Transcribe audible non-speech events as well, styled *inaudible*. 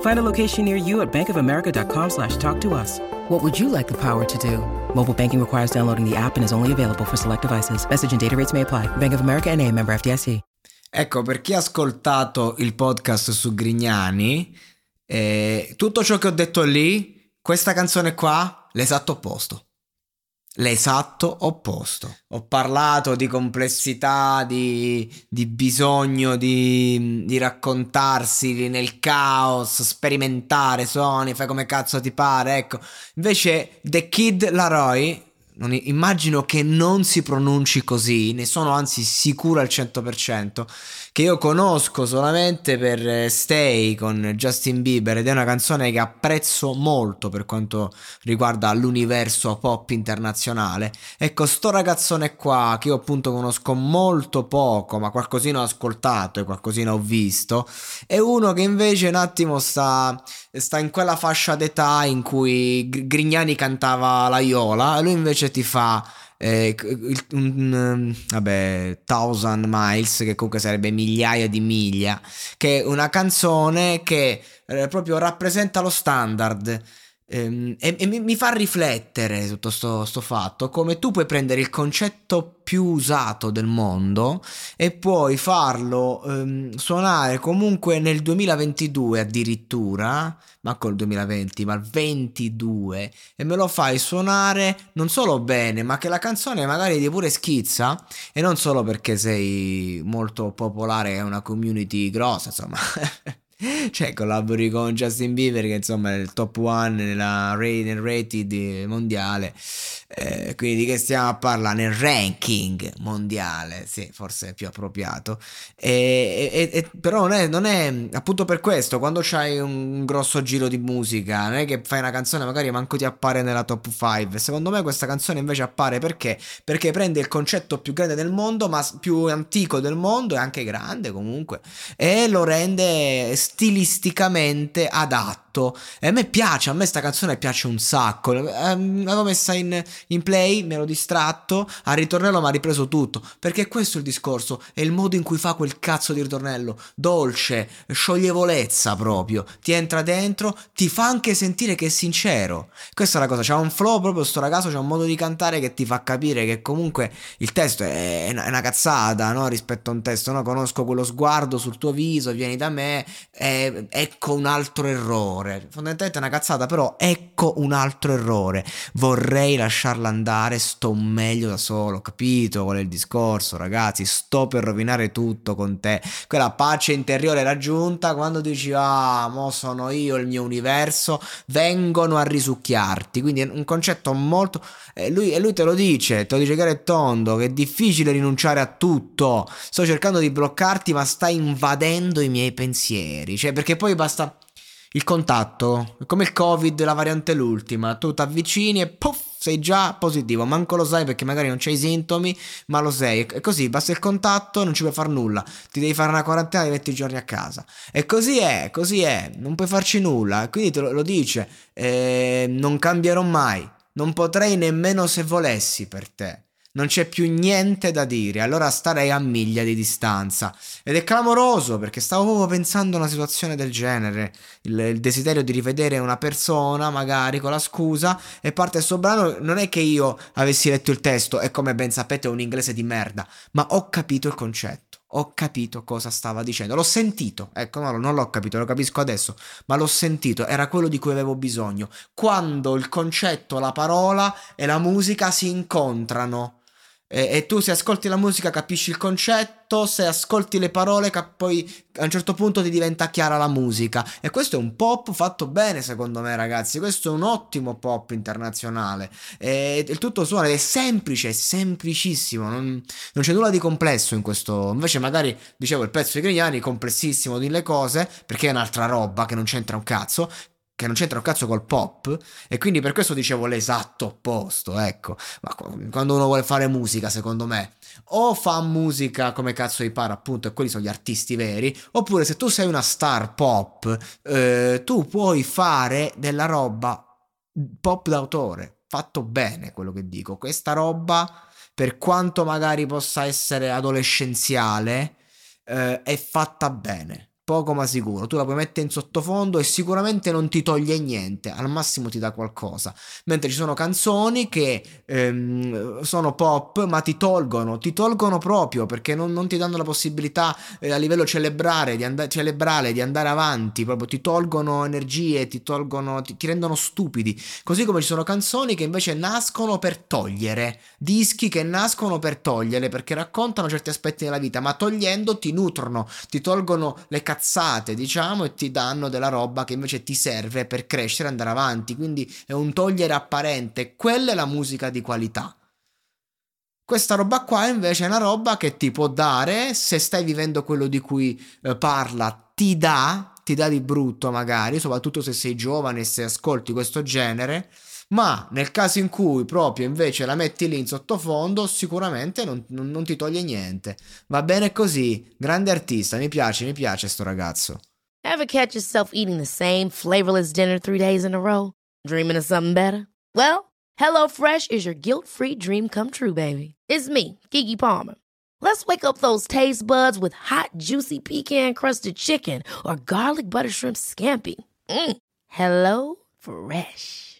Find a location near you at bankofamerica.com slash talk to us. What would you like the power to do? Mobile banking requires downloading the app and is only available for select devices. Message and data rates may apply. Bank of America and a member FDIC. Ecco, per chi ha ascoltato il podcast su Grignani, eh, tutto ciò che ho detto lì, questa canzone qua, l'esatto opposto. L'esatto opposto. Ho parlato di complessità, di, di bisogno di, di, raccontarsi nel caos, sperimentare suoni, fai come cazzo ti pare. Ecco, invece The Kid Laroi non, immagino che non si pronunci così, ne sono anzi sicuro al 100%, che io conosco solamente per eh, Stay con Justin Bieber ed è una canzone che apprezzo molto per quanto riguarda l'universo pop internazionale. Ecco, sto ragazzone qua che io appunto conosco molto poco, ma qualcosina ho ascoltato e qualcosina ho visto, è uno che invece un attimo sta, sta in quella fascia d'età in cui Grignani cantava la Iola e lui invece ti fa eh, il, un, um, vabbè, Thousand Miles, che comunque sarebbe migliaia di miglia, che è una canzone che eh, proprio rappresenta lo standard. Ehm, e, e mi, mi, fa riflettere tutto questo fatto come tu puoi prendere il concetto più usato del mondo e puoi farlo ehm, suonare comunque nel 2022 addirittura ma col 2020 ma il 22 e me lo fai suonare non solo bene ma che la canzone magari ti pure schizza e non solo perché sei molto popolare e una community grossa insomma *laughs* *laughs* cioè collabori con Justin Bieber che insomma è il top one nella, nel rated mondiale. Eh, quindi di che stiamo a parlare? Nel ranking mondiale sì forse è più appropriato. E, e, e, però non è, non è, appunto per questo quando c'hai un grosso giro di musica non è che fai una canzone magari manco ti appare nella top 5 secondo me questa canzone invece appare perché? Perché prende il concetto più grande del mondo ma più antico del mondo e anche grande comunque e lo rende stilisticamente adatto. E a me piace, a me sta canzone piace un sacco. Ehm, l'avevo messa in, in play, mi ero distratto, al ritornello mi ha ripreso tutto. Perché questo è il discorso, è il modo in cui fa quel cazzo di ritornello. Dolce, scioglievolezza proprio. Ti entra dentro, ti fa anche sentire che è sincero. Questa è la cosa, c'ha un flow proprio sto ragazzo, c'ha un modo di cantare che ti fa capire che comunque il testo è una, è una cazzata, no? Rispetto a un testo, no? Conosco quello sguardo sul tuo viso, vieni da me, e, ecco un altro errore. Fondamentalmente è una cazzata, però ecco un altro errore. Vorrei lasciarla andare, sto meglio da solo. Capito qual è il discorso, ragazzi? Sto per rovinare tutto con te. Quella pace interiore raggiunta quando dici, ah, mo sono io, il mio universo, vengono a risucchiarti. Quindi è un concetto molto. E lui, e lui te lo dice, te lo dice chiaro e tondo, che è difficile rinunciare a tutto. Sto cercando di bloccarti, ma stai invadendo i miei pensieri. Cioè, perché poi basta il contatto, come il covid, la variante l'ultima, tu ti avvicini e puff, sei già positivo, manco lo sai perché magari non c'hai sintomi, ma lo sei, e così basta il contatto, non ci puoi fare nulla, ti devi fare una quarantena di 20 giorni a casa, e così è, così è, non puoi farci nulla, quindi te lo, lo dice, eh, non cambierò mai, non potrei nemmeno se volessi per te. Non c'è più niente da dire, allora starei a miglia di distanza. Ed è clamoroso perché stavo proprio pensando a una situazione del genere. Il, il desiderio di rivedere una persona, magari con la scusa, e parte questo brano. Non è che io avessi letto il testo, e come ben sapete è un inglese di merda, ma ho capito il concetto. ho capito cosa stava dicendo. L'ho sentito, ecco, no, non l'ho capito, lo capisco adesso, ma l'ho sentito, era quello di cui avevo bisogno. Quando il concetto, la parola e la musica si incontrano e, e, tu se ascolti la musica capisci il concetto, se ascolti le parole cap- poi a un certo punto ti diventa chiara la musica. E questo è un pop fatto bene secondo me ragazzi, questo è un ottimo pop internazionale. E il tutto suona è semplice, è semplicissimo, non, non, c'è nulla di complesso in questo. Invece magari, dicevo, il pezzo di Grignani complessissimo di le cose, perché è un'altra roba che non c'entra un cazzo, che non c'entra un cazzo col pop e quindi per questo dicevo l'esatto opposto, ecco. Ma quando uno vuole fare musica, secondo me, o fa musica come cazzo gli pare, appunto, e quelli sono gli artisti veri, oppure se tu sei una star pop, eh, tu puoi fare della roba pop d'autore, fatto bene quello che dico. Questa roba, per quanto magari possa essere adolescenziale, eh, è fatta bene poco ma sicuro. Tu la puoi mettere in sottofondo e sicuramente non ti toglie niente, al massimo ti dà qualcosa. Mentre ci sono canzoni che ehm, sono pop ma ti tolgono, ti tolgono proprio perché non, non ti danno la possibilità eh, a livello celebrare di, and- celebrale di andare avanti, proprio ti tolgono energie, ti tolgono, ti, ti rendono stupidi. Così come ci sono canzoni che invece nascono per togliere, dischi che nascono per togliere perché raccontano certi aspetti della vita, ma togliendo ti nutrono, ti tolgono le cazzate cazzate, diciamo, e ti danno della roba che invece ti serve per crescere e andare avanti. Quindi è un togliere apparente. Quella è la musica di qualità. Questa roba qua invece è una roba che ti può dare, se stai vivendo quello di cui eh, parla, ti dà, ti dà di brutto magari, soprattutto se sei giovane e se ascolti questo genere, ma nel caso in cui proprio invece la metti lì in sottofondo, sicuramente non, non, non ti toglie niente. Va bene così, grande artista, mi piace, mi piace sto ragazzo. Ever catch yourself eating the same flavorless dinner three days in a row? Dreaming of something better? Well, HelloFresh is your guilt-free dream come true, baby. It's me, Kiki Palmer. Let's wake up those taste buds with hot, juicy pecan-crusted chicken or garlic butter shrimp scampi. Mm. Hello Fresh.